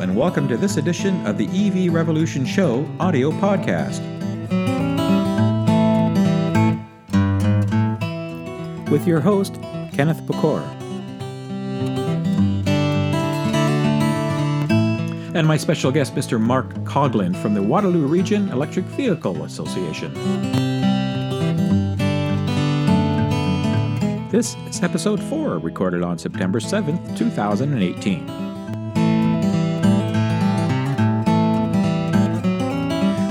And welcome to this edition of the EV Revolution Show audio podcast. With your host, Kenneth Pecor. And my special guest, Mr. Mark Coglin from the Waterloo Region Electric Vehicle Association. This is episode 4, recorded on September 7th, 2018.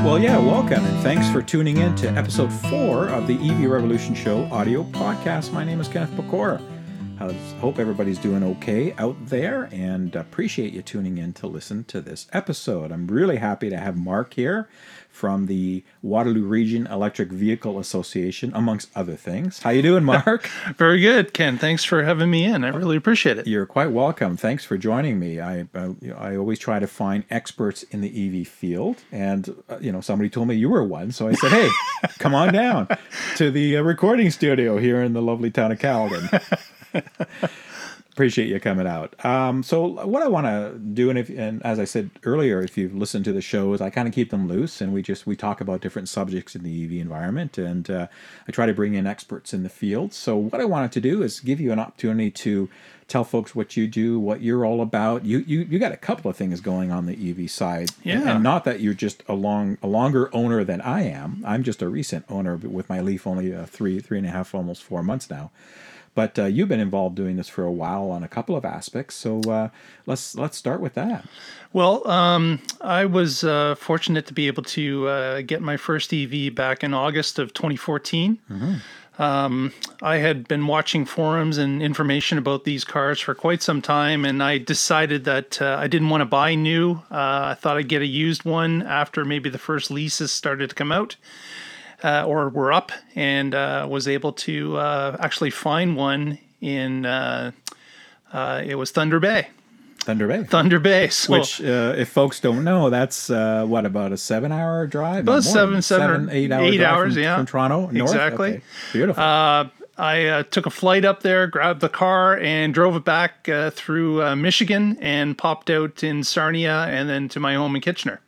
Well, yeah, welcome, and thanks for tuning in to episode 4 of the EV Revolution Show audio podcast. My name is Kenneth Pecora. I hope everybody's doing okay out there and appreciate you tuning in to listen to this episode. I'm really happy to have Mark here from the Waterloo Region Electric Vehicle Association, amongst other things. How you doing, Mark? Very good, Ken. Thanks for having me in. I really appreciate it. You're quite welcome. Thanks for joining me. I I, I always try to find experts in the EV field, and uh, you know somebody told me you were one, so I said, "Hey, come on down to the uh, recording studio here in the lovely town of Caledon." appreciate you coming out. Um, so what I want to do, and if and as I said earlier, if you've listened to the shows, I kind of keep them loose, and we just we talk about different subjects in the EV environment, and uh, I try to bring in experts in the field. So what I wanted to do is give you an opportunity to tell folks what you do, what you're all about. You you you got a couple of things going on the EV side, yeah, and not that you're just a long a longer owner than I am. I'm just a recent owner with my Leaf, only uh, three three and a half, almost four months now. But uh, you've been involved doing this for a while on a couple of aspects, so uh, let's let's start with that. Well, um, I was uh, fortunate to be able to uh, get my first EV back in August of 2014. Mm-hmm. Um, I had been watching forums and information about these cars for quite some time, and I decided that uh, I didn't want to buy new. Uh, I thought I'd get a used one after maybe the first leases started to come out uh, or were up and uh, was able to uh, actually find one in uh, uh, it was Thunder Bay. Thunder Bay. Thunder Bay. So, Which, uh, if folks don't know, that's what about a seven-hour drive? About seven, seven, seven, eight, hour eight hours, from, yeah, from Toronto. North? Exactly. Okay. Beautiful. I uh, took a flight up there, grabbed the car, and drove it back uh, through uh, Michigan and popped out in Sarnia and then to my home in Kitchener.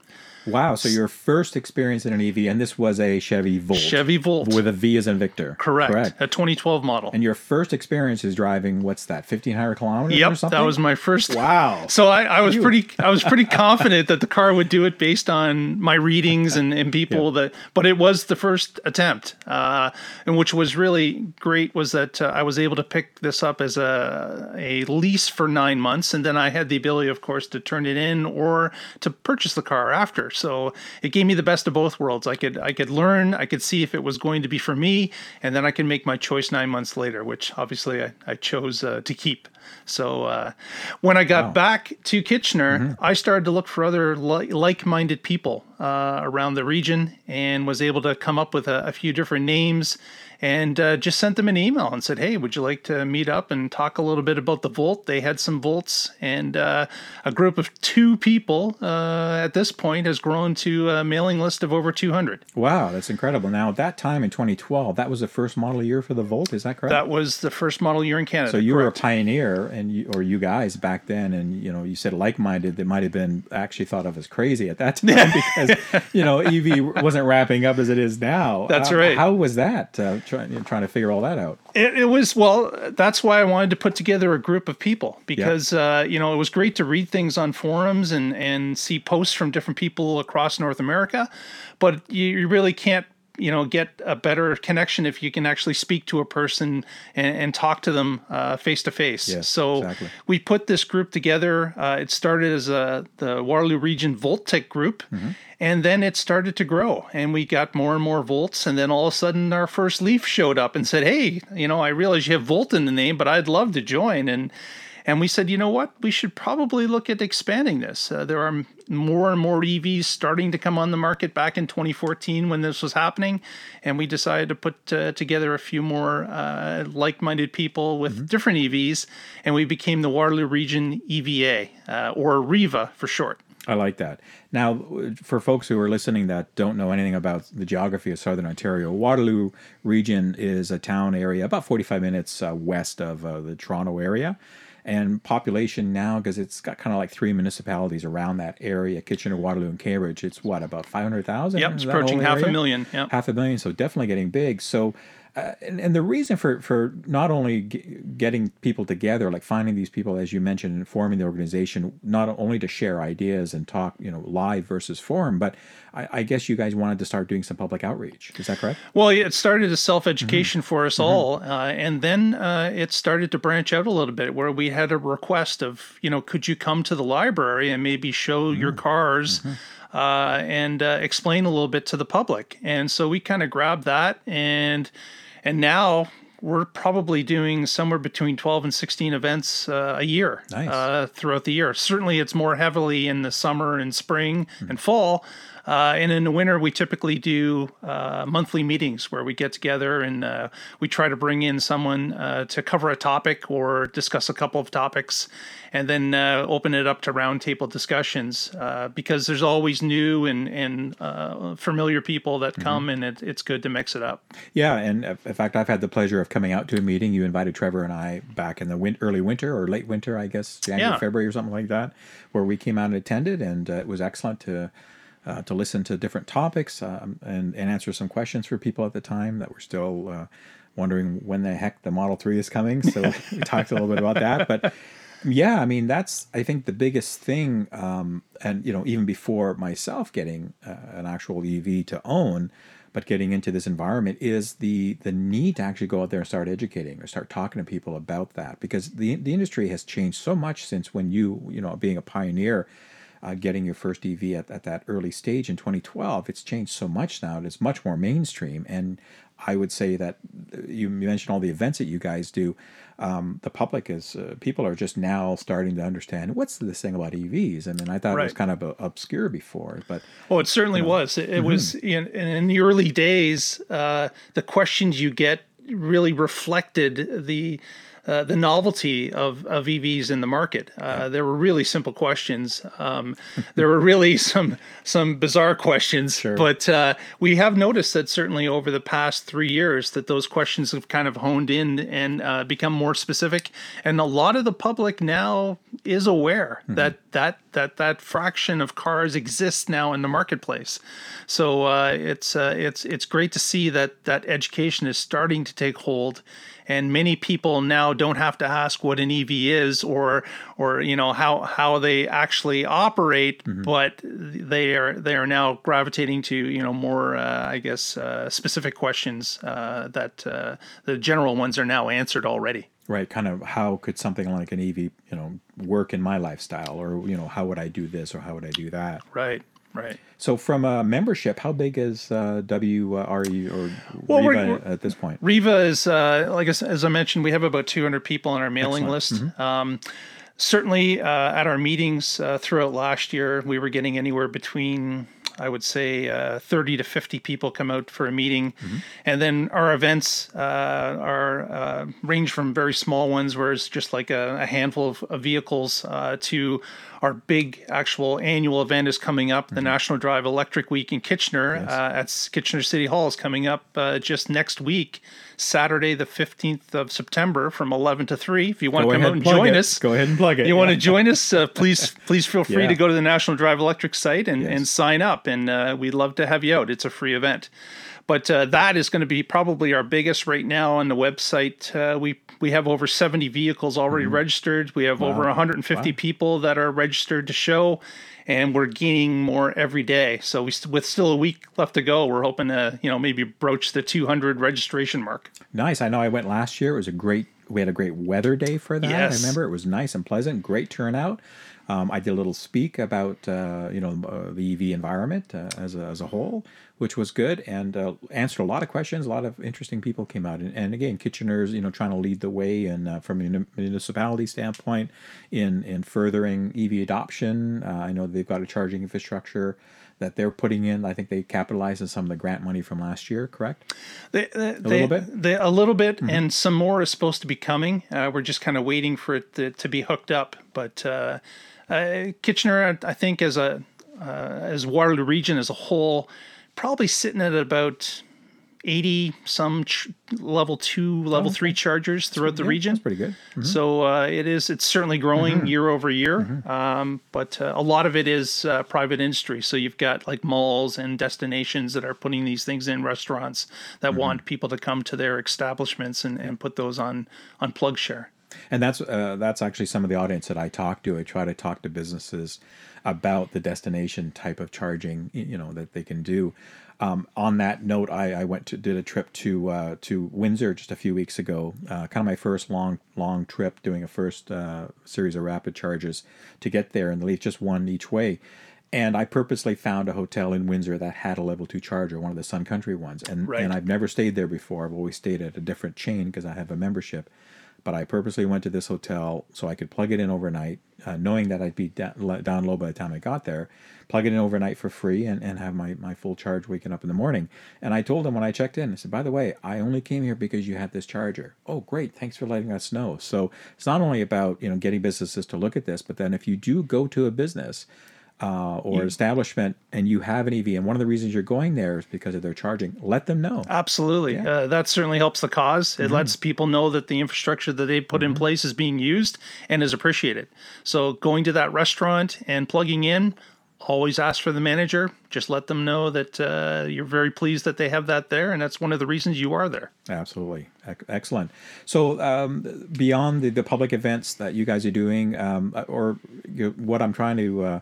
Wow. So your first experience in an EV, and this was a Chevy Volt. Chevy Volt. With a V as in Victor. Correct. Correct. A 2012 model. And your first experience is driving, what's that, 1,500 kilometers yep, or something? that was my first. Wow. So I, I was you... pretty I was pretty confident that the car would do it based on my readings and, and people that, but it was the first attempt. Uh, and which was really great was that uh, I was able to pick this up as a, a lease for nine months. And then I had the ability, of course, to turn it in or to purchase the car after. So it gave me the best of both worlds. I could I could learn, I could see if it was going to be for me, and then I can make my choice nine months later, which obviously I, I chose uh, to keep. So uh, when I got wow. back to Kitchener, mm-hmm. I started to look for other li- like-minded people uh, around the region, and was able to come up with a, a few different names and uh, just sent them an email and said, "Hey, would you like to meet up and talk a little bit about the Volt?" They had some Volts, and uh, a group of two people uh, at this point has grown to a mailing list of over 200. Wow, that's incredible! Now, at that time in 2012, that was the first model year for the Volt. Is that correct? That was the first model year in Canada. So you correct. were a pioneer, and you, or you guys back then, and you know, you said like-minded. That might have been actually thought of as crazy at that time because you know EV wasn't wrapping up as it is now. That's right. How was that? Uh, trying trying to figure all that out. It, it, was well. That's why I wanted to put together a group of people because yep. uh, you know it was great to read things on forums and and see posts from different people across North America, but you, you really can't you know get a better connection if you can actually speak to a person and, and talk to them face to face. So exactly. we put this group together. Uh, it started as a the Waterloo Region Voltec group, mm-hmm. And then it started to grow, and we got more and more volts. And then all of a sudden, our first Leaf showed up and said, "Hey, you know, I realize you have Volt in the name, but I'd love to join." And and we said, you know what? We should probably look at expanding this. Uh, there are more and more EVs starting to come on the market back in 2014 when this was happening. And we decided to put uh, together a few more uh, like minded people with mm-hmm. different EVs. And we became the Waterloo Region EVA, uh, or REVA for short. I like that. Now, for folks who are listening that don't know anything about the geography of Southern Ontario, Waterloo region is a town area about 45 minutes uh, west of uh, the Toronto area and population now because it's got kind of like three municipalities around that area kitchener waterloo and cambridge it's what about 500000 yep it's approaching half area? a million yep. half a million so definitely getting big so uh, and, and, the reason for, for not only g- getting people together, like finding these people, as you mentioned, and forming the organization, not only to share ideas and talk, you know, live versus forum, but I, I guess you guys wanted to start doing some public outreach. Is that correct? Well, it started as self education mm-hmm. for us mm-hmm. all. Uh, and then uh, it started to branch out a little bit where we had a request of, you know, could you come to the library and maybe show mm-hmm. your cars? Mm-hmm. Uh, and uh, explain a little bit to the public. And so we kind of grabbed that and and now we're probably doing somewhere between 12 and 16 events uh, a year nice. uh, throughout the year. Certainly, it's more heavily in the summer and spring mm-hmm. and fall, uh, and in the winter, we typically do uh, monthly meetings where we get together and uh, we try to bring in someone uh, to cover a topic or discuss a couple of topics, and then uh, open it up to roundtable discussions uh, because there's always new and, and familiar people that mm-hmm. come, and it, it's good to mix it up. Yeah, and in fact, I've had the pleasure of coming out to a meeting. You invited Trevor and I back in the win- early winter or late winter, I guess, January, yeah. February, or something like that, where we came out and attended, and it was excellent to uh, to listen to different topics um, and, and answer some questions for people at the time that were still uh, wondering when the heck the Model 3 is coming. So we talked a little bit about that. But yeah, I mean, that's, I think, the biggest thing. Um, and, you know, even before myself getting uh, an actual EV to own, but getting into this environment is the the need to actually go out there and start educating or start talking to people about that because the the industry has changed so much since when you you know being a pioneer uh, getting your first EV at, at that early stage in 2012. It's changed so much now. It's much more mainstream. And I would say that uh, you mentioned all the events that you guys do. Um, the public is uh, people are just now starting to understand what's this thing about EVs. I mean, I thought right. it was kind of uh, obscure before, but oh, it certainly you know. was. It, it mm-hmm. was in, in the early days. Uh, the questions you get really reflected the uh, the novelty of, of EVs in the market. Uh, there were really simple questions. Um, there were really some some bizarre questions, sure. but uh, we have noticed that certainly over the past three years that those questions have kind of honed in and uh, become more specific. And a lot of the public now is aware mm-hmm. that that that that fraction of cars exists now in the marketplace. So uh, it's it's it's great to see that that education is starting to take hold and many people now don't have to ask what an EV is or or you know how how they actually operate, mm-hmm. but they are they are now gravitating to you know more uh, I guess uh, specific questions uh, that uh, the general ones are now answered already. Right, kind of how could something like an EV, you know, work in my lifestyle, or you know, how would I do this, or how would I do that? Right. Right. So, from a membership, how big is uh, WRE or well, REVA at this point? REVA is, uh, like as I mentioned, we have about 200 people on our mailing Excellent. list. Mm-hmm. Um, certainly, uh, at our meetings uh, throughout last year, we were getting anywhere between I would say uh, 30 to 50 people come out for a meeting. Mm-hmm. And then our events uh, are uh, range from very small ones where it's just like a, a handful of, of vehicles uh, to our big actual annual event is coming up. Mm-hmm. The National Drive Electric Week in Kitchener yes. Uh, at Kitchener City Hall is coming up uh, just next week. Saturday, the 15th of September from 11 to 3. If you want go to come out and join it. us, go ahead and plug it. You yeah. want to join us, uh, please please feel free yeah. to go to the National Drive Electric site and, yes. and sign up. And uh, we'd love to have you out. It's a free event. But uh, that is going to be probably our biggest right now on the website. Uh, we we have over 70 vehicles already mm-hmm. registered. We have wow. over 150 wow. people that are registered to show and we're gaining more every day. So we, with still a week left to go, we're hoping to you know maybe broach the 200 registration mark. Nice. I know I went last year. It was a great. We had a great weather day for that. Yes. I remember it was nice and pleasant. Great turnout. Um, I did a little speak about uh, you know uh, the EV environment uh, as a, as a whole, which was good and uh, answered a lot of questions. A lot of interesting people came out, and, and again, Kitchener's you know trying to lead the way and uh, from a municipality standpoint in in furthering EV adoption. Uh, I know they've got a charging infrastructure that they're putting in. I think they capitalized on some of the grant money from last year, correct? They, they, a little bit. They, a little bit, mm-hmm. and some more is supposed to be coming. Uh, we're just kind of waiting for it to, to, be hooked up. But uh, uh, Kitchener, I think, as a uh, as Waterloo region as a whole, probably sitting at about 80 some ch- level two, level three chargers throughout the region. That's pretty good. Mhm. So uh, it is. It's certainly growing year over year, um, but uh, a lot of it is uh, private industry. So you've got like malls and destinations that are putting these things in restaurants that want people to come to their establishments and, and put those on on PlugShare. And that's uh, that's actually some of the audience that I talk to. I try to talk to businesses about the destination type of charging, you know, that they can do. Um, on that note, I, I went to did a trip to uh, to Windsor just a few weeks ago. Uh, kind of my first long long trip, doing a first uh, series of rapid charges to get there, and leave just one each way. And I purposely found a hotel in Windsor that had a level two charger, one of the Sun Country ones. And Right. and I've never stayed there before. I've always stayed at a different chain because I have a membership but I purposely went to this hotel so I could plug it in overnight, uh, knowing that I'd be da- down low by the time I got there, plug it in overnight for free and, and have my, my full charge waking up in the morning. And I told them when I checked in, I said, by the way, I only came here because you had this charger. Oh, great. Thanks for letting us know. So it's not only about, you know, getting businesses to look at this, but then if you do go to a business, uh, or establishment and you have an EV, and one of the reasons you're going there is because of their charging, let them know. Absolutely. Uh, that certainly helps the cause. It lets people know that the infrastructure that they put in place is being used and is appreciated. So going to that restaurant and plugging in, always ask for the manager. Just let them know that uh, you're very pleased that they have that there, and that's one of the reasons you are there. Absolutely. Excellent. So, um, beyond the, the public events that you guys are doing, um, or you what I'm trying to uh,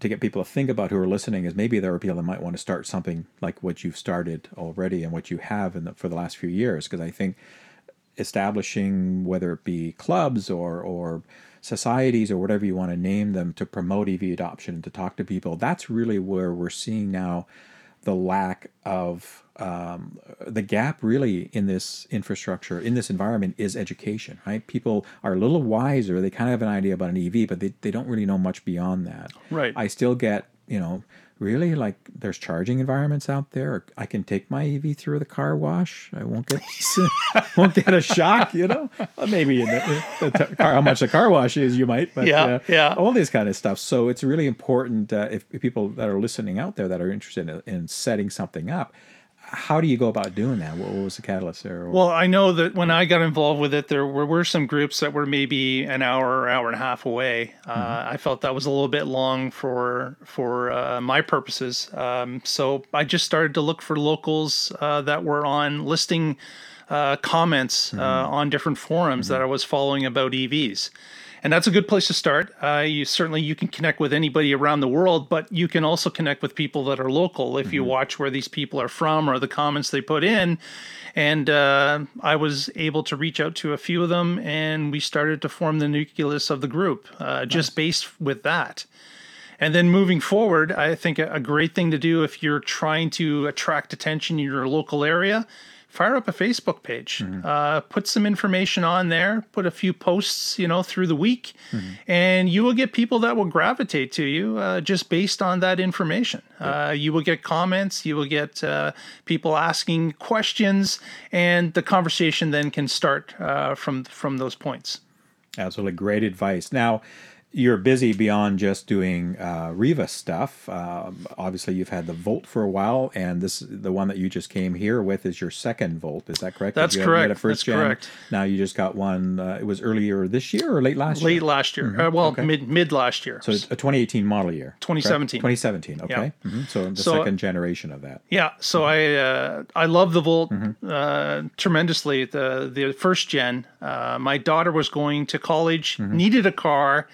to get people to think about who are listening is maybe there are people that might want to start something like what you've started already and what you have in the, for the last few years. Because I think establishing whether it be clubs or or societies or whatever you want to name them to promote EV adoption and to talk to people, that's really where we're seeing now the lack of um, the gap really in this infrastructure in this environment is education right people are a little wiser they kind of have an idea about an ev but they, they don't really know much beyond that Right. i still get you know really like there's charging environments out there i can take my ev through the car wash i won't get won't get a shock you know Well, maybe in the, the t- car, how much the car wash is you might but Yeah, uh, yeah. all this kind of stuff. So it's really important uh, if, if people that are listening out there that are interested in, in setting something up. How do you go about doing that? What, what was the catalyst there? Well, I know that when I got involved with it, there were, were some groups that were maybe an hour or hour and a half away. Uh, I felt that was a little bit long for for uh, my purposes. Um, so I just started to look for locals uh, that were on listing uh, comments uh, on different forums that I was following about EVs. And that's a good place to start. Uh, you certainly you can connect with anybody around the world, but you can also connect with people that are local if you watch where these people are from or the comments they put in. And uh, I was able to reach out to a few of them, and we started to form the nucleus of the group, uh, just based with that. And then moving forward, I think a great thing to do if you're trying to attract attention in your local area, fire up a Facebook page, uh, put some information on there, put a few posts, you know, through the week, and you will get people that will gravitate to you uh, just based on that information. Uh, you will get comments, you will get uh, people asking questions, and the conversation then can start uh, from from those points. Absolutely great advice. Now, you're busy beyond just doing uh, REVA stuff. Um, obviously, you've had the Volt for a while, and this the one that you just came here with is your second Volt. Is that correct? That's You had- had correct. a first That's gen. correct. Now you just got one. Uh, it was earlier this year or late last Late year. last year, uh, well, mid mid last year. So it's a 2018 model year. correct? 2017. 2017. Okay. Mhm. So the So- second generation of that. Yeah, so I uh, I love the Volt Mm-hmm. uh, tremendously. The the first gen. Uh, my daughter was going to college, Mm-hmm. needed a car,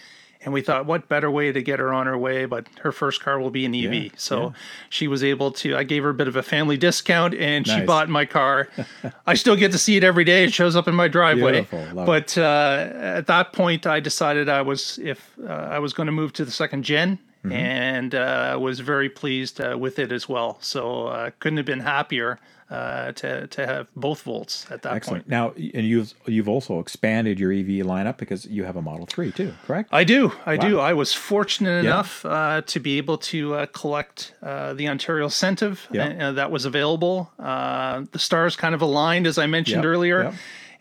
and we thought, what better way to get her on her way? But her first car will be an EV. Yeah, so she was able to. I gave her a bit of a family discount, and she bought my car. I still get to see it every day. It shows up in my driveway. But uh, at that point, I decided I was if uh, I was going to move to the second gen. Mm-hmm. And uh, was very pleased uh, with it as well. So uh, couldn't have been happier uh, to to have both volts at that Excellent. point. Now, and you've you've also expanded your EV lineup because you have a Model Three too, correct? I do, I do. I was fortunate Yeah. enough uh, to be able to uh, collect uh, the Ontario incentive Yeah. uh, that was available. Uh, the stars kind of aligned, as I mentioned Yep, earlier.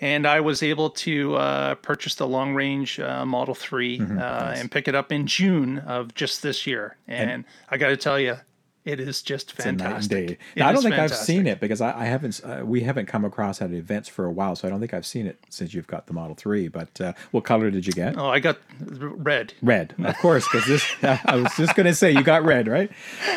And I was able to uh, purchase the long range uh, Model 3 Mm-hmm. uh, and pick it up in June of just this year. And, I got to tell you, it is just It's a night and fantastic. Now, I don't think I've seen it because I, I haven't. Uh, we haven't come across at events for a while, so I don't think I've seen it since you've got the Model Three. But uh, what color did you get? Oh, I got red. Red, of course, because this. I was just going to say you got red, right?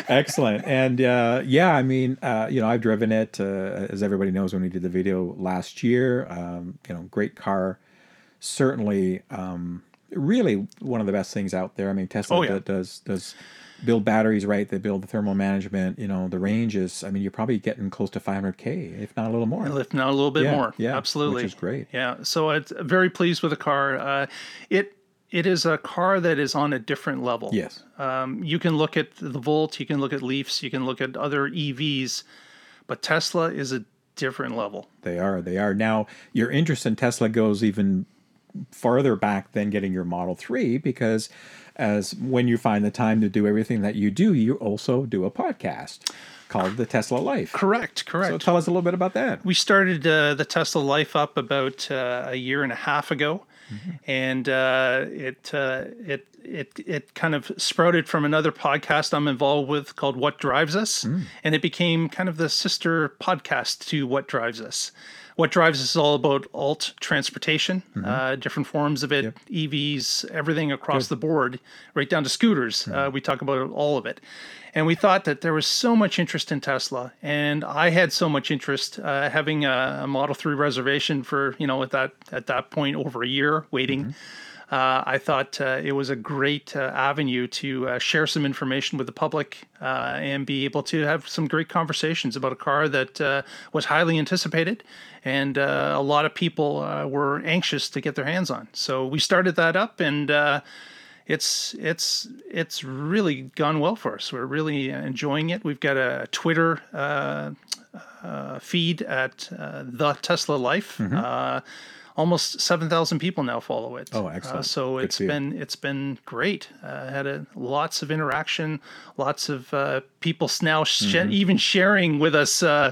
Excellent, and uh, yeah, I mean, uh, you know, I've driven it uh, as everybody knows when we did the video last year. Um, you know, great car, certainly, um, really one of the best things out there. I mean, Tesla Oh, yeah. do- does does build batteries right. They build the thermal management. You know, the range is. I mean, you're probably getting close to 500k, if not a little more. If not a little bit Yeah, more. yeah, absolutely. which is great. Yeah, so I'm very pleased with the car. Uh, it it is a car that is on a different level. Yes. Um, you can look at the Volt, you can look at Leafs, you can look at other EVs, but Tesla is a different level. They are. They are. Now, your interest in Tesla goes even farther back than getting your Model 3 because as when you find the time to do everything that you do, you also do a podcast called The Tesla Life. Correct, correct. So tell us a little bit about that. we started uh, the Tesla Life up about uh, a year and a half ago, and uh, it uh, it it it kind of sprouted from another podcast I'm involved with called What Drives Us, and it became kind of the sister podcast to What Drives Us. What Drives Us is all about alt transportation, uh, different forms of it, EVs, everything across the board, right down to scooters. Uh, we talk about all of it. And we thought that there was so much interest in Tesla, and I had so much interest uh, having a, a Model Three reservation for you know at that at that point over a year waiting. Uh, I thought uh, it was a great uh, avenue to uh, share some information with the public uh, and be able to have some great conversations about a car that uh, was highly anticipated and uh, a lot of people uh, were anxious to get their hands on. So we started that up and. Uh, it's it's it's really gone well for us. We're really enjoying it. We've got a Twitter uh, uh, feed at uh, the Tesla Life. Uh, almost seven thousand people now follow it. Mm-hmm. Oh, excellent. Uh, so Good it's for you. been it's been great. Uh, had a lots of interaction, lots of uh, people now sh- Mm-hmm. even sharing with us. Uh,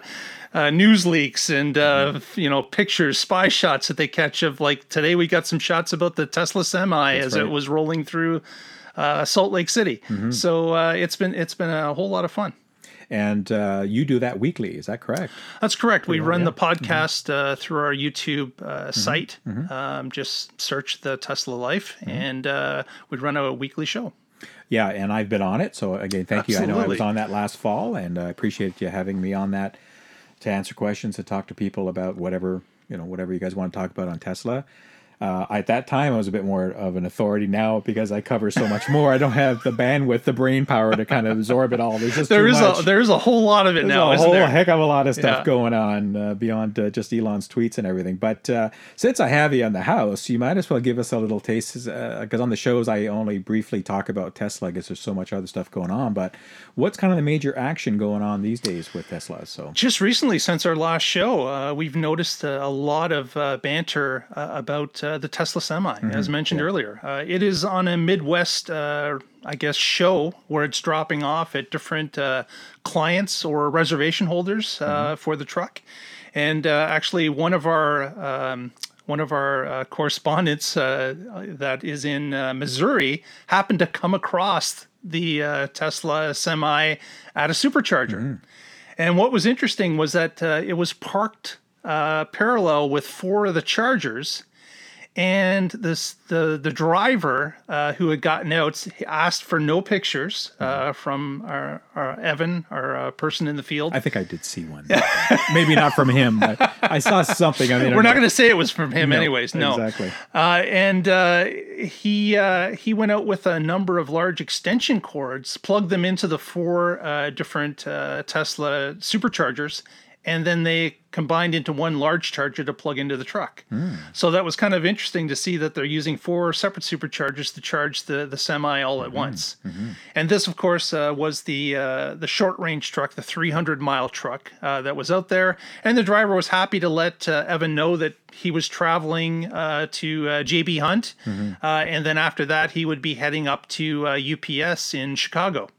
uh, news leaks and uh, Mm-hmm. you know pictures, spy shots that they catch of like today we got some shots about the Tesla semi as right. Mm-hmm. it was rolling through uh, Salt Lake City. So uh, it's been it's been a whole lot of fun. And uh, you do that weekly, is that correct? That's correct. We run the Mm-hmm. podcast uh, through our YouTube uh, site. Um, just search the Tesla Life, Mm-hmm. and uh, we run a weekly show. Yeah, and I've been on it. So again, thank you. I know I was on that last fall, and I appreciate you having me on that to answer questions, to talk to people about whatever you know, whatever you guys want to talk about on Tesla. Uh, at that time, I was a bit more of an authority. Now, because I cover so much more, I don't have the bandwidth, the brain power to kind of absorb it all. There's just There is a there is a whole lot of it There's now, a whole there? heck of a lot of stuff Yeah. going on uh, beyond uh, just Elon's tweets and everything. But uh, since I have you on the house, you might as well give us a little taste. Because on the shows, I only briefly talk about Tesla. Guess there's so much other stuff going on. But what's kind of the major action going on these days with Tesla? So Just recently, since our last show, uh, we've noticed uh, a lot of uh, banter uh, about uh, the Tesla Semi, Mm-hmm. as mentioned earlier. Uh, it is on a Midwest, uh, I guess, show where it's dropping off at different uh, clients or reservation holders uh, Mm-hmm. for the truck. And uh, actually, one of our um, one of our uh, correspondents uh, that is in uh, Missouri happened to come across the uh, Tesla Semi at a supercharger. And what was interesting was that uh, it was parked uh, parallel with four of the chargers, and this the the driver uh, who had gotten out asked for no pictures uh, from our, our Evan, our uh, person in the field. I think I did see one. Maybe not from him, but I saw something the internet. We're not going to say it was from him, anyways. No, exactly. Uh, and uh, he uh, he went out with a number of large extension cords, plugged them into the four uh, different uh, Tesla superchargers, and then they combined into one large charger to plug into the truck. So that was kind of interesting to see that they're using four separate superchargers to charge the the semi all at once. And this, of course, uh, was the uh, the short range truck, the 300 mile truck uh, that was out there, and the driver was happy to let uh, Evan know that he was traveling uh, to uh, JB Hunt, uh, and then after that he would be heading up to uh, UPS in Chicago,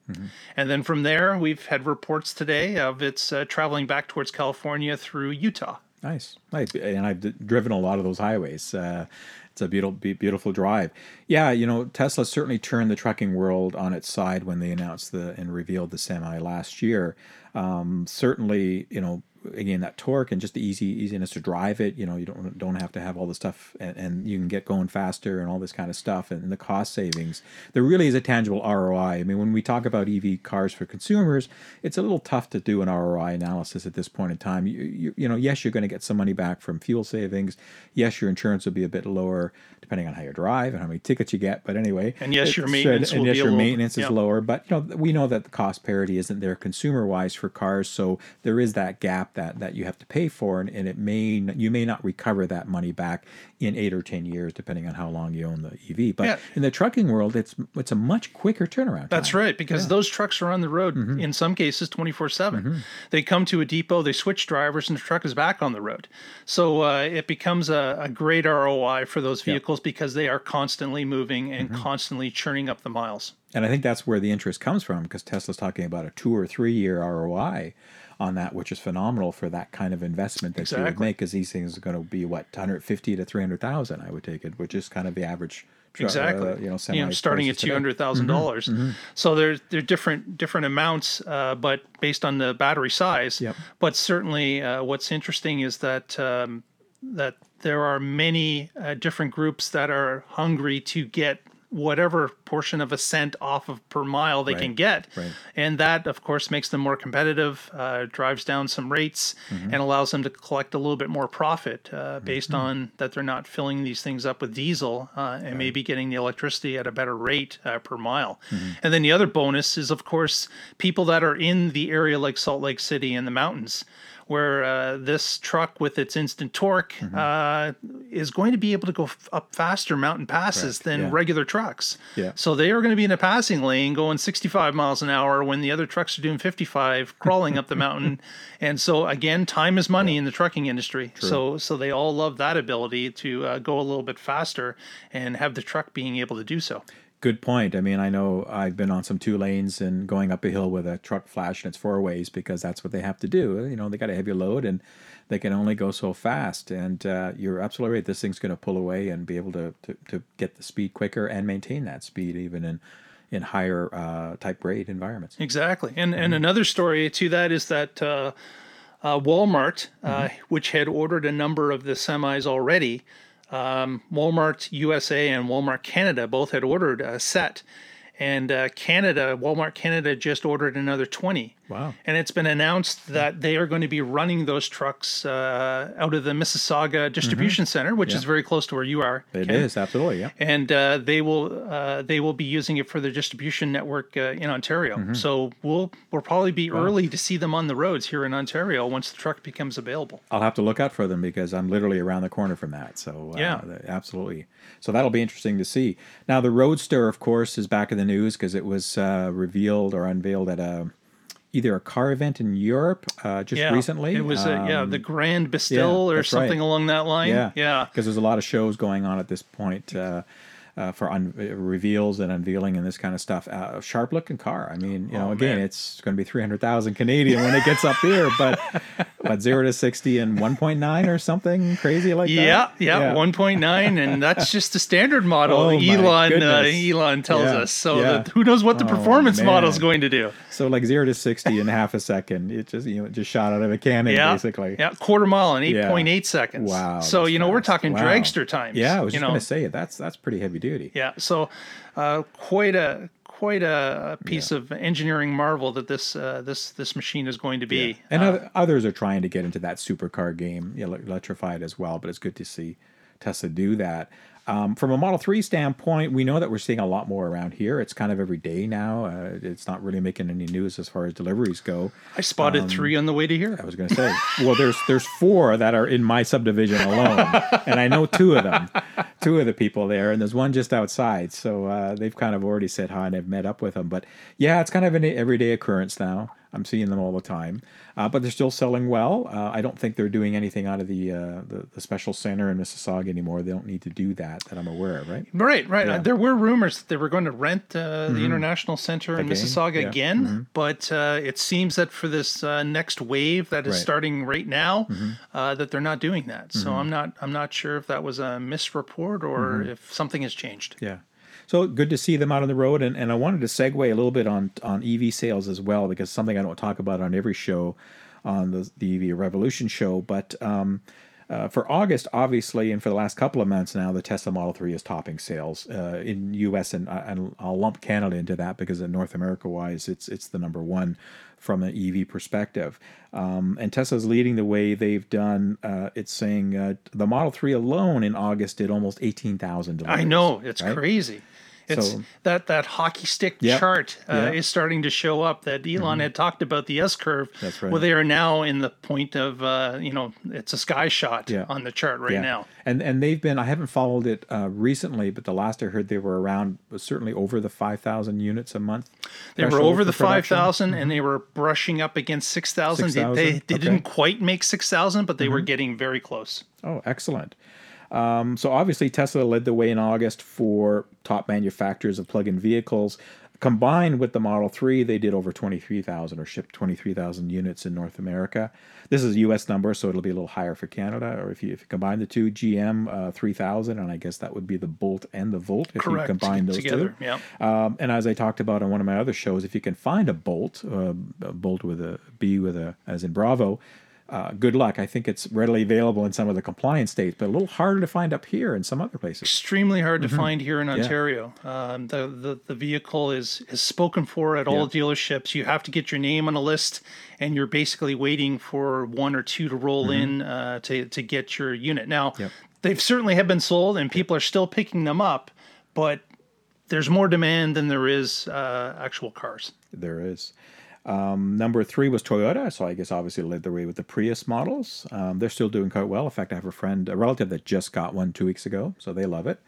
and then from there we've had reports today of it's uh, traveling back towards California through Utah. Nice, nice. And I've d- driven a lot of those highways. Uh, it's a beautiful, beautiful drive. Yeah, you know, Tesla certainly turned the trucking world on its side when they announced the and revealed the semi last year. Um, certainly, you know, again that torque and just the easy easiness to drive it. You know, you don't don't have to have all the stuff, and, and you can get going faster and all this kind of stuff, and, and the cost savings. There really is a tangible ROI. I mean, when we talk about EV cars for consumers, it's a little tough to do an ROI analysis at this point in time. You you, you know, yes, you're going to get some money back from fuel savings. Yes, your insurance will be a bit lower depending on how you drive and how many tickets you get. But anyway, and yes, your maintenance should, and yes, your little, maintenance is lower. But you know, we know that the cost parity isn't there consumer wise for cars, so there is that gap that that you have to pay for, and, and it may you may not recover that money back in eight or ten years, depending on how long you own the EV. But yeah. in the trucking world, it's it's a much quicker turnaround. That's time. right, because yeah. those trucks are on the road mm-hmm. in some cases twenty four seven. Mm-hmm. They come to a depot, they switch drivers, and the truck is back on the road. So uh, it becomes a, a, great ROI for those vehicles because they are constantly moving and mm-hmm. constantly churning up the miles. And I think that's where the interest comes from because Tesla's talking about a two or three year ROI on that, which is phenomenal for that kind of investment that exactly. you would make. Because these things are going to be what 150 to 300,000, I would take it, which is kind of the average. Exactly. Uh, you know, you know, starting at two hundred thousand mm-hmm. dollars. Mm-hmm. So there's there are different different amounts, uh, but based on the battery size. Yep. But certainly, uh, what's interesting is that um, that there are many uh, different groups that are hungry to get whatever portion of a cent off of per mile they right. can get. Right. And that, of course, makes them more competitive, uh, drives down some rates, mm-hmm. and allows them to collect a little bit more profit uh, based mm-hmm. on that they're not filling these things up with diesel uh, and right. maybe getting the electricity at a better rate uh, per mile. Mm-hmm. And then the other bonus is, of course, people that are in the area like Salt Lake City and the mountains where uh, this truck with its instant torque mm-hmm. uh, is going to be able to go f- up faster mountain passes than yeah. regular trucks. Yeah. So they are going to be in a passing lane going 65 miles an hour when the other trucks are doing 55 crawling up the mountain. And so again, time is money yeah. in the trucking industry. True. So so they all love that ability to uh, go a little bit faster and have the truck being able to do so good point. I mean, I know I've been on some two lanes and going up a hill with a truck flash and it's four ways because that's what they have to do. You know, they got a heavy load and they can only go so fast. And uh, you're absolutely right. This thing's going to pull away and be able to, to, to get the speed quicker and maintain that speed even in in higher uh, type grade environments. Exactly. And mm-hmm. and another story to that is that. Uh, uh, Walmart, uh, mm-hmm. which had ordered a number of the semis already, um, Walmart USA and Walmart Canada both had ordered a set, and uh, Canada, Walmart Canada, just ordered another twenty. Wow. And it's been announced that they are going to be running those trucks uh, out of the Mississauga Distribution mm-hmm. Center, which yeah. is very close to where you are. It Ken. is absolutely, yeah. And uh, they will uh, they will be using it for their distribution network uh, in Ontario. Mm-hmm. So we'll we'll probably be wow. early to see them on the roads here in Ontario once the truck becomes available. I'll have to look out for them because I'm literally around the corner from that. So uh, yeah, absolutely. So that'll be interesting to see. Now the Roadster, of course, is back in the news because it was uh, revealed or unveiled at a either a car event in Europe uh, just yeah, recently. It was um, a, yeah the Grand Basel yeah, or something right. along that line. Yeah, yeah. Because there's a lot of shows going on at this point. Uh, uh, for un- reveals and unveiling and this kind of stuff. Uh, sharp looking car. I mean, you know, oh, again, man. it's going to be 300,000 Canadian when it gets up here, but but 0 to 60 and 1.9 or something crazy like yeah, that. Yeah, yeah, 1.9 and that's just the standard model oh, Elon uh, Elon tells yeah, us. So yeah. the, who knows what the oh, performance model is going to do. So like 0 to 60 in half a second. It just you know, just shot out of a cannon basically. Yeah, quarter mile in 8.8 seconds. Wow. So, you know, we're talking wow. dragster times. Yeah, I was just going to say that's that's pretty heavy duty. Yeah. So, uh, quite a quite a piece yeah. of engineering marvel that this uh, this this machine is going to be. Yeah. And uh, others are trying to get into that supercar game, electrified as well. But it's good to see Tesla do that. Um, from a Model 3 standpoint, we know that we're seeing a lot more around here. It's kind of every day now. Uh, it's not really making any news as far as deliveries go. I spotted um, three on the way to here. I was going to say, well, there's there's four that are in my subdivision alone, and I know two of them, two of the people there, and there's one just outside. So uh, they've kind of already said hi and I've met up with them. But yeah, it's kind of an everyday occurrence now. I'm seeing them all the time, uh, but they're still selling well. Uh, I don't think they're doing anything out of the, uh, the, the special center in Mississauga anymore. They don't need to do that that I'm aware of, right? Right, right. Uh, there were rumors that they were going to rent uh, the International Center in Again, Mississauga yeah. again, but uh, it seems that for this uh, next wave that is Right. starting right now, uh, that they're not doing that. So I'm not I'm not sure if that was a misreport or if something has changed. Yeah. So good to see them out on the road, and, and I wanted to segue a little bit on on EV sales as well because something I don't talk about on every show, on the the EV Revolution show. But um, uh, for August, obviously, and for the last couple of months now, the Tesla Model Three is topping sales uh, in U.S. and, and I'll lump Canada into that because in North America wise, it's it's the number one from an EV perspective. Um, and Tesla's leading the way. They've done. Uh, it's saying uh, the Model Three alone in August did almost eighteen thousand. I know it's right? crazy. It's So- that that hockey stick Yep. chart uh, Yep. Mm-hmm. is starting to show up. That Elon had talked about the S curve. That's right. Well, they are now in the point of uh, you know it's a sky shot Yeah. on the chart right Yeah. now. And and they've been. I haven't followed it uh, recently, but the last I heard, they were around certainly over the five thousand units a month. They were over the five thousand, and they were brushing up against six thousand. They, they, they okay. Mm-hmm. didn't quite make six thousand, but they were getting very close. Oh, excellent. Um, so obviously Tesla led the way in August for top manufacturers of plug-in vehicles. Combined with the Model 3, they did over 23,000 or shipped 23,000 units in North America. This is a U.S. number, so it'll be a little higher for Canada. Or if you, if you combine the two, GM uh, 3,000, and I guess that would be the Bolt and the Volt if Correct. you combine those together. two. Yeah. Um, and as I talked about on one of my other shows, if you can find a bolt, uh, a bolt with a B with a as in Bravo, uh, good luck. I think it's readily available in some of the compliance states, but a little harder to find up here in some other places. Extremely hard Mm-hmm. to find here in Ontario. Um, the, the the vehicle is is spoken for at all dealerships. You have to get your name on a list, and you're basically waiting for one or two to roll in uh, to to get your unit. Now, Mm-hmm. Yep. they've certainly have been sold, and people are still picking them up, but there's more demand than there is uh, actual cars. There is. Um, number three was Toyota, so I guess obviously led the way with the Prius models. Um, they're still doing quite well. In fact, I have a friend, a relative that just got one two weeks ago, so they love it.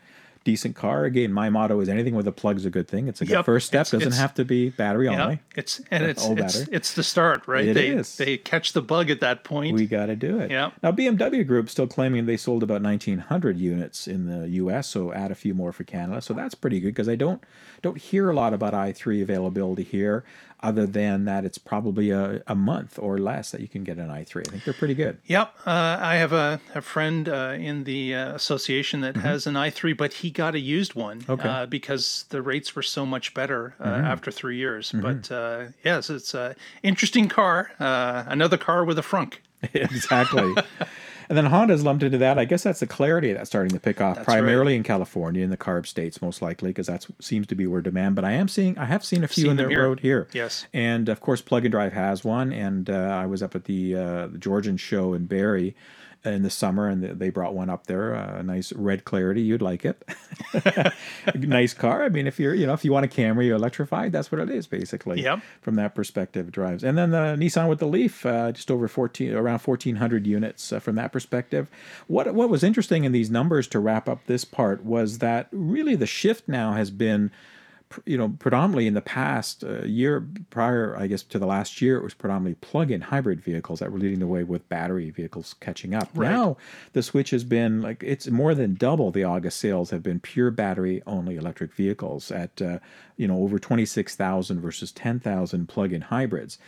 Decent car. Again, my motto is anything with a plug's a good thing. It's a good Yep, first step. it's- Doesn't it's- have to be battery Yeah, only. it's and it's it's, it's the start, right? It they is. they catch the bug at that point. We got to do it. Yeah. Now BMW Group still claiming they sold about 1,900 units in the U.S. So add a few more for Canada. So that's pretty good because I don't don't hear a lot about i3 availability here, other than that it's probably a, a month or less that you can get an i3. I think they're pretty good. Yep, uh, I have a, a friend uh, in the uh, association that has an i3, but he got a used one Mm-hmm. Okay. Mm-hmm. uh, because the rates were so much better uh, after three years. But uh, yes, it's an interesting car, uh, another car with a frunk. exactly. And then Honda's lumped into that. I guess that's the clarity that's starting to pick off, primarily in California, in the carb states, most likely, because that seems to be where demand. But I am seeing, I have seen a few Seen in the here. road here. Yes. And of course, Plug'n Drive has one. And uh, I was up at the, uh, the Georgian show in Barrie in the summer, and they brought one up there, uh, a nice red Clarity. You'd like it. nice car. I mean, if you're, you know, if you want a Camry you electrified, that's what it is, basically. Yep. From that perspective, drives. And then the Nissan with the Leaf, uh, just over 14, around 1,400 units uh, from that perspective. What what was interesting in these numbers to wrap up this part was that really the shift now has been you know, predominantly in the past uh, year prior, I guess, to the last year, it was predominantly plug-in hybrid vehicles that were leading the way with battery vehicles catching up. Now, the switch has been like it's more than double the August sales have been pure battery-only electric vehicles at uh, you know over twenty-six thousand versus ten thousand plug-in hybrids.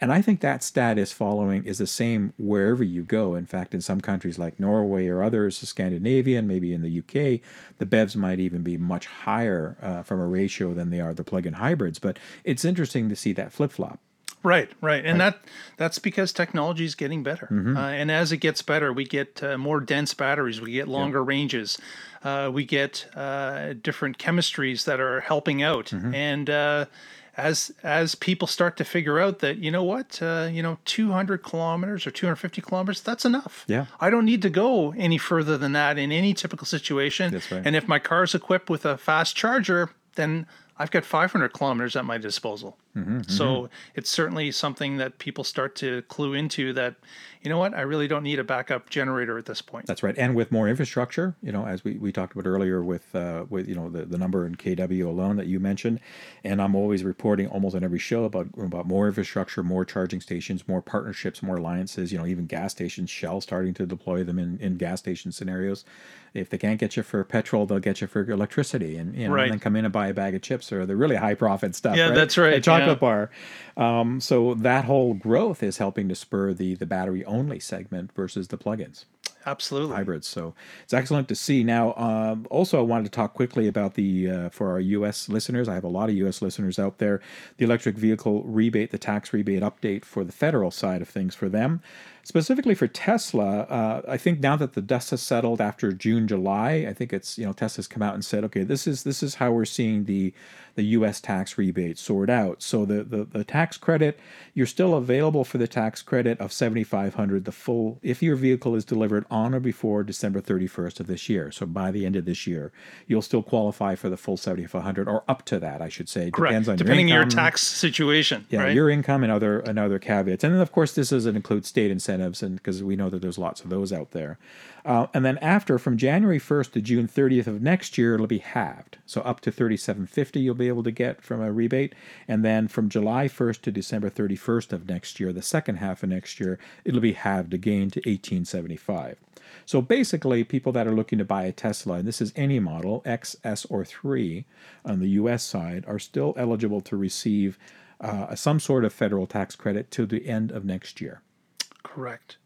And I think that stat is following is the same wherever you go. In fact, in some countries like Norway or others, Scandinavian, maybe in the UK, the BEVs might even be much higher uh, from a ratio than they are the plug-in hybrids. But it's interesting to see that flip-flop. Right, right, and that that's because technology is getting better, Mm-hmm. uh, and as it gets better, we get uh, more dense batteries, we get longer ranges, uh, we get uh, different chemistries that are helping out, Mm-hmm. and uh, as as people start to figure out that you know what, uh, you know, 200 kilometers or 250 kilometers, that's enough. Yeah. I don't need to go any further than that in any typical situation. That's right. And if my car is equipped with a fast charger, then I've got 500 kilometers at my disposal. Mm-hmm, so mm-hmm. it's certainly something that people start to clue into that, you know what, I really don't need a backup generator at this point. That's right. And with more infrastructure, you know, as we, we talked about earlier with, uh, with you know, the, the number in KW alone that you mentioned. And I'm always reporting almost on every show about, about more infrastructure, more charging stations, more partnerships, more alliances, you know, even gas stations, Shell starting to deploy them in, in gas station scenarios. If they can't get you for petrol, they'll get you for electricity and, you know, right. and then come in and buy a bag of chips or the really high profit stuff. Yeah, right? that's right. Chocolate yeah. bar. Um, so that whole growth is helping to spur the the battery only segment versus the plugins absolutely hybrids. So it's excellent to see. Now, um, also, I wanted to talk quickly about the uh, for our U.S. listeners. I have a lot of U.S. listeners out there. The electric vehicle rebate, the tax rebate update for the federal side of things for them. Specifically for Tesla, uh, I think now that the dust has settled after June, July, I think it's you know Tesla's come out and said, okay, this is this is how we're seeing the the U.S. tax rebate sort out. So the, the the tax credit, you're still available for the tax credit of seventy five hundred, the full if your vehicle is delivered on or before December thirty first of this year. So by the end of this year, you'll still qualify for the full seventy five hundred or up to that, I should say. Correct. Depends on depending your, income, your tax situation. Yeah, right? your income and other and other caveats, and then of course this doesn't include state incentives, and because we know that there's lots of those out there. Uh, and then after, from January 1st to June 30th of next year, it'll be halved. So up to 3750 you'll be able to get from a rebate. And then from July 1st to December 31st of next year, the second half of next year, it'll be halved again to 1875. So basically, people that are looking to buy a Tesla, and this is any model, X, S, or 3 on the US side, are still eligible to receive uh, some sort of federal tax credit to the end of next year. Correct.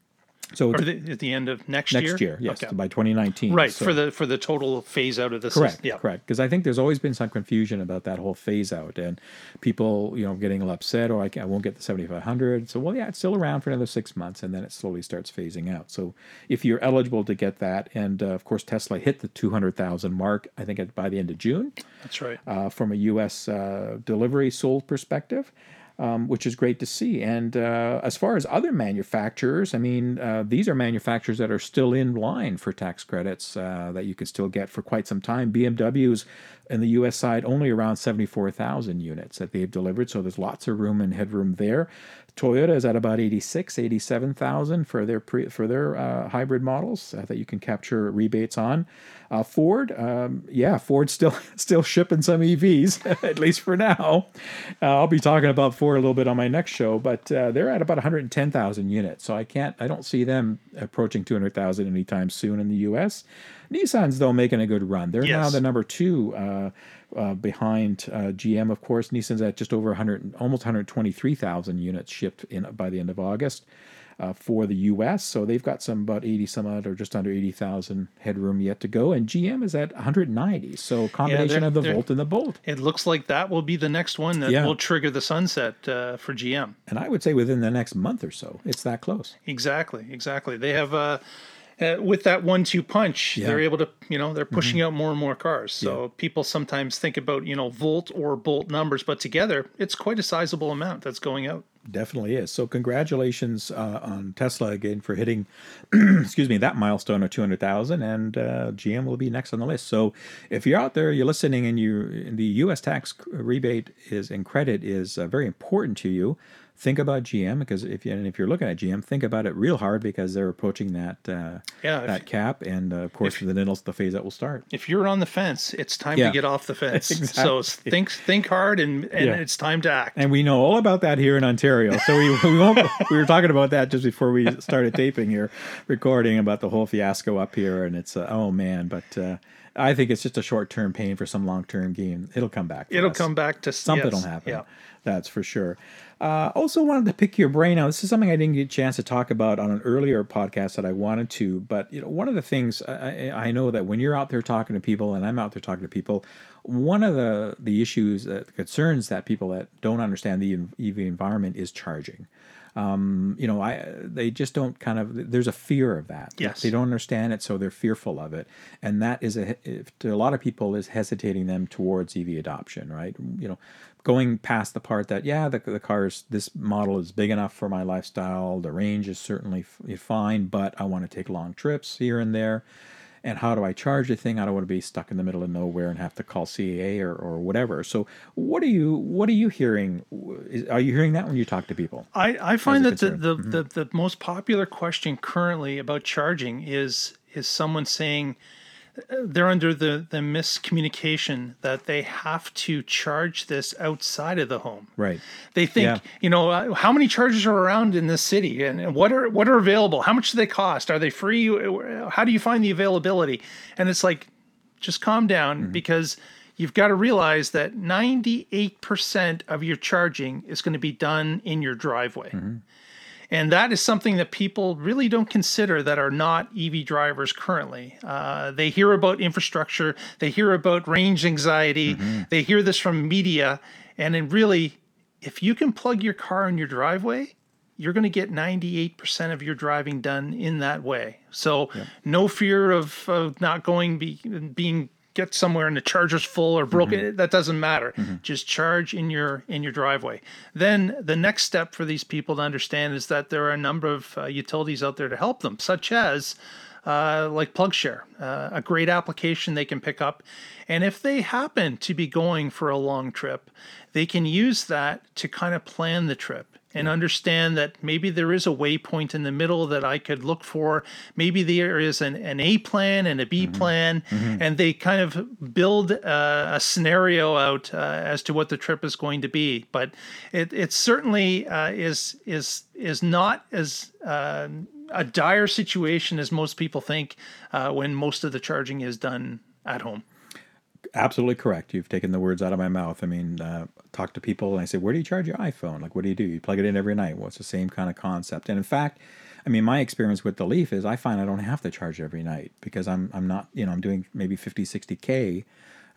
So at the end of next, next year. Next year, yes, okay. by 2019. Right so. for the for the total phase out of the correct, system. Yeah. correct. Because I think there's always been some confusion about that whole phase out, and people, you know, getting a little upset, or I, I won't get the 7500. So well, yeah, it's still around for another six months, and then it slowly starts phasing out. So if you're eligible to get that, and uh, of course Tesla hit the 200,000 mark, I think by the end of June. That's right. Uh, from a U.S. Uh, delivery sold perspective um, which is great to see. And uh, as far as other manufacturers, I mean, uh, these are manufacturers that are still in line for tax credits uh, that you can still get for quite some time. BMW's in the US side only around 74,000 units that they've delivered, so there's lots of room and headroom there. Toyota is at about 86, 87,000 for their pre, for their uh, hybrid models uh, that you can capture rebates on. Uh, Ford, um, yeah, Ford's still still shipping some EVs at least for now. Uh, I'll be talking about Ford a little bit on my next show, but uh, they're at about 110,000 units. So I can't, I don't see them approaching 200,000 anytime soon in the U.S. Nissan's though making a good run. They're yes. now the number two uh, uh, behind uh, GM, of course. Nissan's at just over 100, almost 123,000 units shipped in by the end of August uh, for the U.S. So they've got some about 80 some odd or just under 80,000 headroom yet to go, and GM is at 190. So combination yeah, of the Volt and the Bolt. It looks like that will be the next one that yeah. will trigger the sunset uh, for GM. And I would say within the next month or so, it's that close. Exactly, exactly. They have. Uh, with that one-two punch, yeah. they're able to, you know, they're pushing mm-hmm. out more and more cars. So yeah. people sometimes think about, you know, volt or bolt numbers, but together, it's quite a sizable amount that's going out definitely is. So congratulations uh, on Tesla again for hitting, excuse me, that milestone of 200,000 and uh, GM will be next on the list. So if you're out there, you're listening and you the US tax rebate is and credit is uh, very important to you, think about GM because if you and if you're looking at GM, think about it real hard because they're approaching that uh, yeah, that cap, and uh, of course if, the Niddles the phase that will start. If you're on the fence, it's time yeah. to get off the fence. exactly. So think think hard, and and yeah. it's time to act. And we know all about that here in Ontario. So we we, we were talking about that just before we started taping here, recording about the whole fiasco up here, and it's uh, oh man, but. Uh, I think it's just a short term pain for some long term gain. It'll come back. It'll us. come back to something yes. will happen. Yeah. That's for sure. Uh, also, wanted to pick your brain. Now, this is something I didn't get a chance to talk about on an earlier podcast that I wanted to. But you know, one of the things I, I know that when you're out there talking to people, and I'm out there talking to people, one of the the issues, that, the concerns that people that don't understand the EV environment is charging. Um, you know, I they just don't kind of. There's a fear of that. Yes, they don't understand it, so they're fearful of it, and that is a to a lot of people is hesitating them towards EV adoption. Right? You know, going past the part that yeah the, the cars this model is big enough for my lifestyle the range is certainly f- fine but i want to take long trips here and there and how do I charge the thing? I don't want to be stuck in the middle of nowhere and have to call CAA or, or whatever. So what are you what are you hearing? Is, are you hearing that when you talk to people? I, I find that the the, mm-hmm. the, the most popular question currently about charging is is someone saying they're under the the miscommunication that they have to charge this outside of the home. Right. They think, yeah. you know, uh, how many chargers are around in this city, and what are what are available? How much do they cost? Are they free? How do you find the availability? And it's like, just calm down mm-hmm. because you've got to realize that 98% of your charging is going to be done in your driveway. Mm-hmm. And that is something that people really don't consider that are not EV drivers currently. Uh, they hear about infrastructure, they hear about range anxiety, mm-hmm. they hear this from media. And then, really, if you can plug your car in your driveway, you're going to get 98% of your driving done in that way. So, no fear of, of not going, be, being get somewhere and the charger's full or broken mm-hmm. that doesn't matter mm-hmm. just charge in your in your driveway then the next step for these people to understand is that there are a number of uh, utilities out there to help them such as uh, like PlugShare, uh, a great application they can pick up. And if they happen to be going for a long trip, they can use that to kind of plan the trip and understand that maybe there is a waypoint in the middle that I could look for. Maybe there is an, an A plan and a B mm-hmm. plan, mm-hmm. and they kind of build a, a scenario out uh, as to what the trip is going to be. But it, it certainly uh, is is is not as uh, a dire situation as most people think uh, when most of the charging is done at home absolutely correct. You've taken the words out of my mouth. I mean, uh, talk to people and I say, where do you charge your iPhone? Like, what do you do? You plug it in every night. Well, it's the same kind of concept. And in fact, I mean, my experience with the Leaf is I find I don't have to charge every night because I'm I'm not you know I'm doing maybe 50, 60 k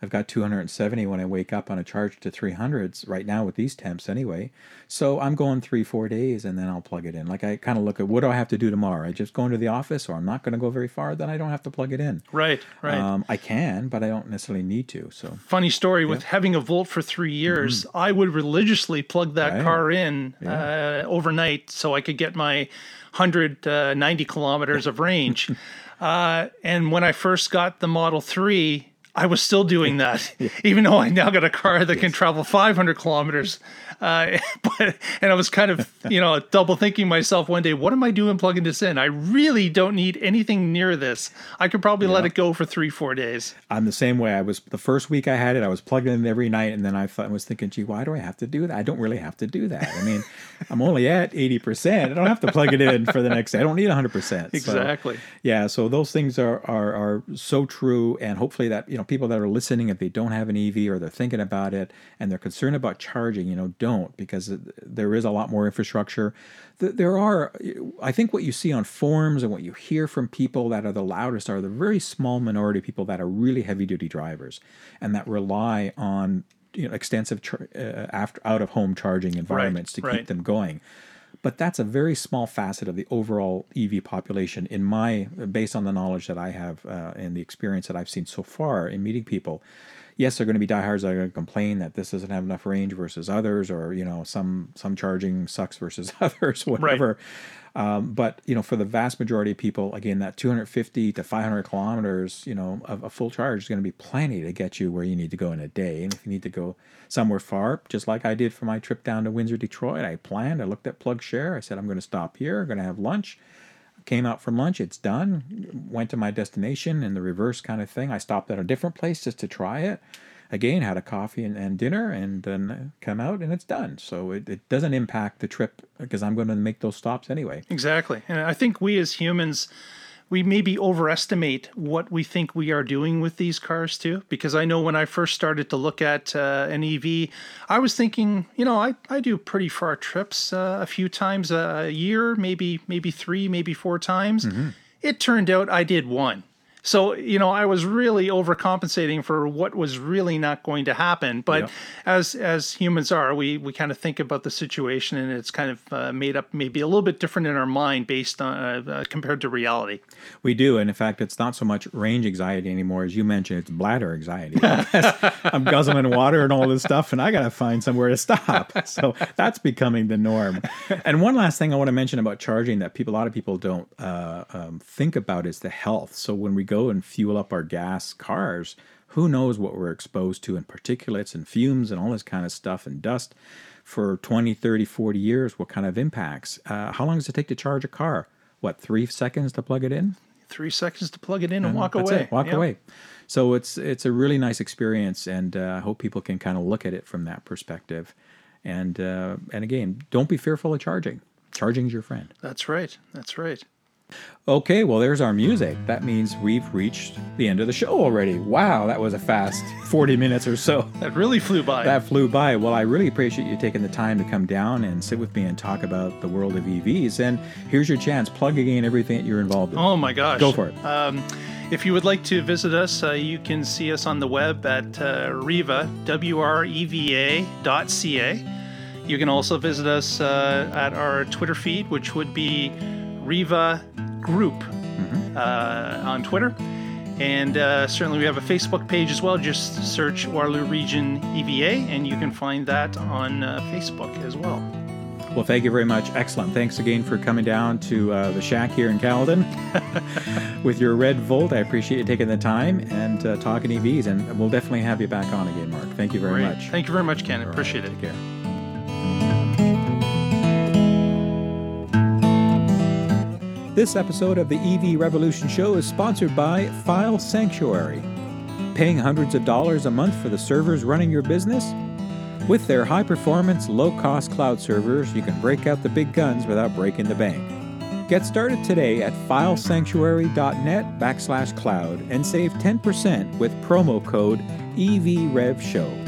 I've got 270 when I wake up on a charge to 300s right now with these temps anyway. So I'm going three, four days and then I'll plug it in. Like I kind of look at what do I have to do tomorrow? I just go into the office or I'm not going to go very far, then I don't have to plug it in. Right, right. Um, I can, but I don't necessarily need to. So funny story yeah. with having a Volt for three years, mm-hmm. I would religiously plug that right. car in yeah. uh, overnight so I could get my 190 uh, kilometers of range. uh, and when I first got the Model 3, I was still doing that, even though I now got a car that yes. can travel 500 kilometers. Uh, but and I was kind of you know double thinking myself one day, what am I doing plugging this in? I really don't need anything near this. I could probably yeah. let it go for three four days. I'm the same way. I was the first week I had it, I was plugging in every night, and then I, thought, I was thinking, gee, why do I have to do that? I don't really have to do that. I mean, I'm only at 80 percent. I don't have to plug it in for the next. Day. I don't need 100 percent. Exactly. So, yeah. So those things are are are so true, and hopefully that you know people that are listening, if they don't have an EV or they're thinking about it and they're concerned about charging, you know, don't because there is a lot more infrastructure. There are, I think, what you see on forums and what you hear from people that are the loudest are the very small minority of people that are really heavy duty drivers and that rely on you know extensive uh, after out of home charging environments right, to right. keep them going but that's a very small facet of the overall EV population in my based on the knowledge that I have uh, and the experience that I've seen so far in meeting people. Yes, they're going to be diehards that are going to complain that this doesn't have enough range versus others, or you know some some charging sucks versus others, whatever. Right. Um, but you know, for the vast majority of people, again, that 250 to 500 kilometers, you know, of a full charge is going to be plenty to get you where you need to go in a day. And if you need to go somewhere far, just like I did for my trip down to Windsor, Detroit, I planned. I looked at PlugShare. I said, I'm going to stop here. I'm going to have lunch. Came out from lunch. It's done. Went to my destination and the reverse kind of thing. I stopped at a different place just to try it again had a coffee and, and dinner and then come out and it's done so it, it doesn't impact the trip because i'm going to make those stops anyway exactly and i think we as humans we maybe overestimate what we think we are doing with these cars too. Because I know when I first started to look at uh, an EV, I was thinking, you know, I, I do pretty far trips uh, a few times a year, maybe maybe three, maybe four times. Mm-hmm. It turned out I did one. So, you know, I was really overcompensating for what was really not going to happen. But yeah. as as humans are, we we kind of think about the situation and it's kind of uh, made up maybe a little bit different in our mind based on uh, uh, compared to reality. We do, and in fact, it's not so much range anxiety anymore as you mentioned. It's bladder anxiety. I'm guzzling water and all this stuff, and I got to find somewhere to stop. So that's becoming the norm. And one last thing I want to mention about charging that people, a lot of people don't uh, um, think about is the health. So when we go and fuel up our gas cars, who knows what we're exposed to in particulates and fumes and all this kind of stuff and dust for 20, 30, 40 years, what kind of impacts. Uh, how long does it take to charge a car? What, three seconds to plug it in? Three seconds to plug it in and, walk That's away. It, walk away. So it's it's a really nice experience, and uh, I hope people can kind of look at it from that perspective. And uh, and again, don't be fearful of charging. Charging's your friend. That's right. That's right. Okay, well, there's our music. That means we've reached the end of the show already. Wow, that was a fast 40 minutes or so. That really flew by. That flew by. Well, I really appreciate you taking the time to come down and sit with me and talk about the world of EVs. And here's your chance. Plug again everything that you're involved in. Oh my gosh. Go for it. Um, if you would like to visit us, uh, you can see us on the web at uh, REVA, W-R-E-V-A dot C-A. You can also visit us uh, at our Twitter feed, which would be REVA Group uh, on Twitter. And uh, certainly we have a Facebook page as well. Just search Waterloo Region EVA, and you can find that on uh, Facebook as well. Well, thank you very much. Excellent. Thanks again for coming down to uh, the shack here in Caledon with your red Volt. I appreciate you taking the time and uh, talking EVs, and we'll definitely have you back on again, Mark. Thank you very Great. much. Thank you very much, Ken. Appreciate it. Take care. This episode of the EV Revolution Show is sponsored by File Sanctuary. Paying hundreds of dollars a month for the servers running your business? With their high performance, low cost cloud servers, you can break out the big guns without breaking the bank. Get started today at filesanctuary.net backslash cloud and save 10% with promo code EVRevShow.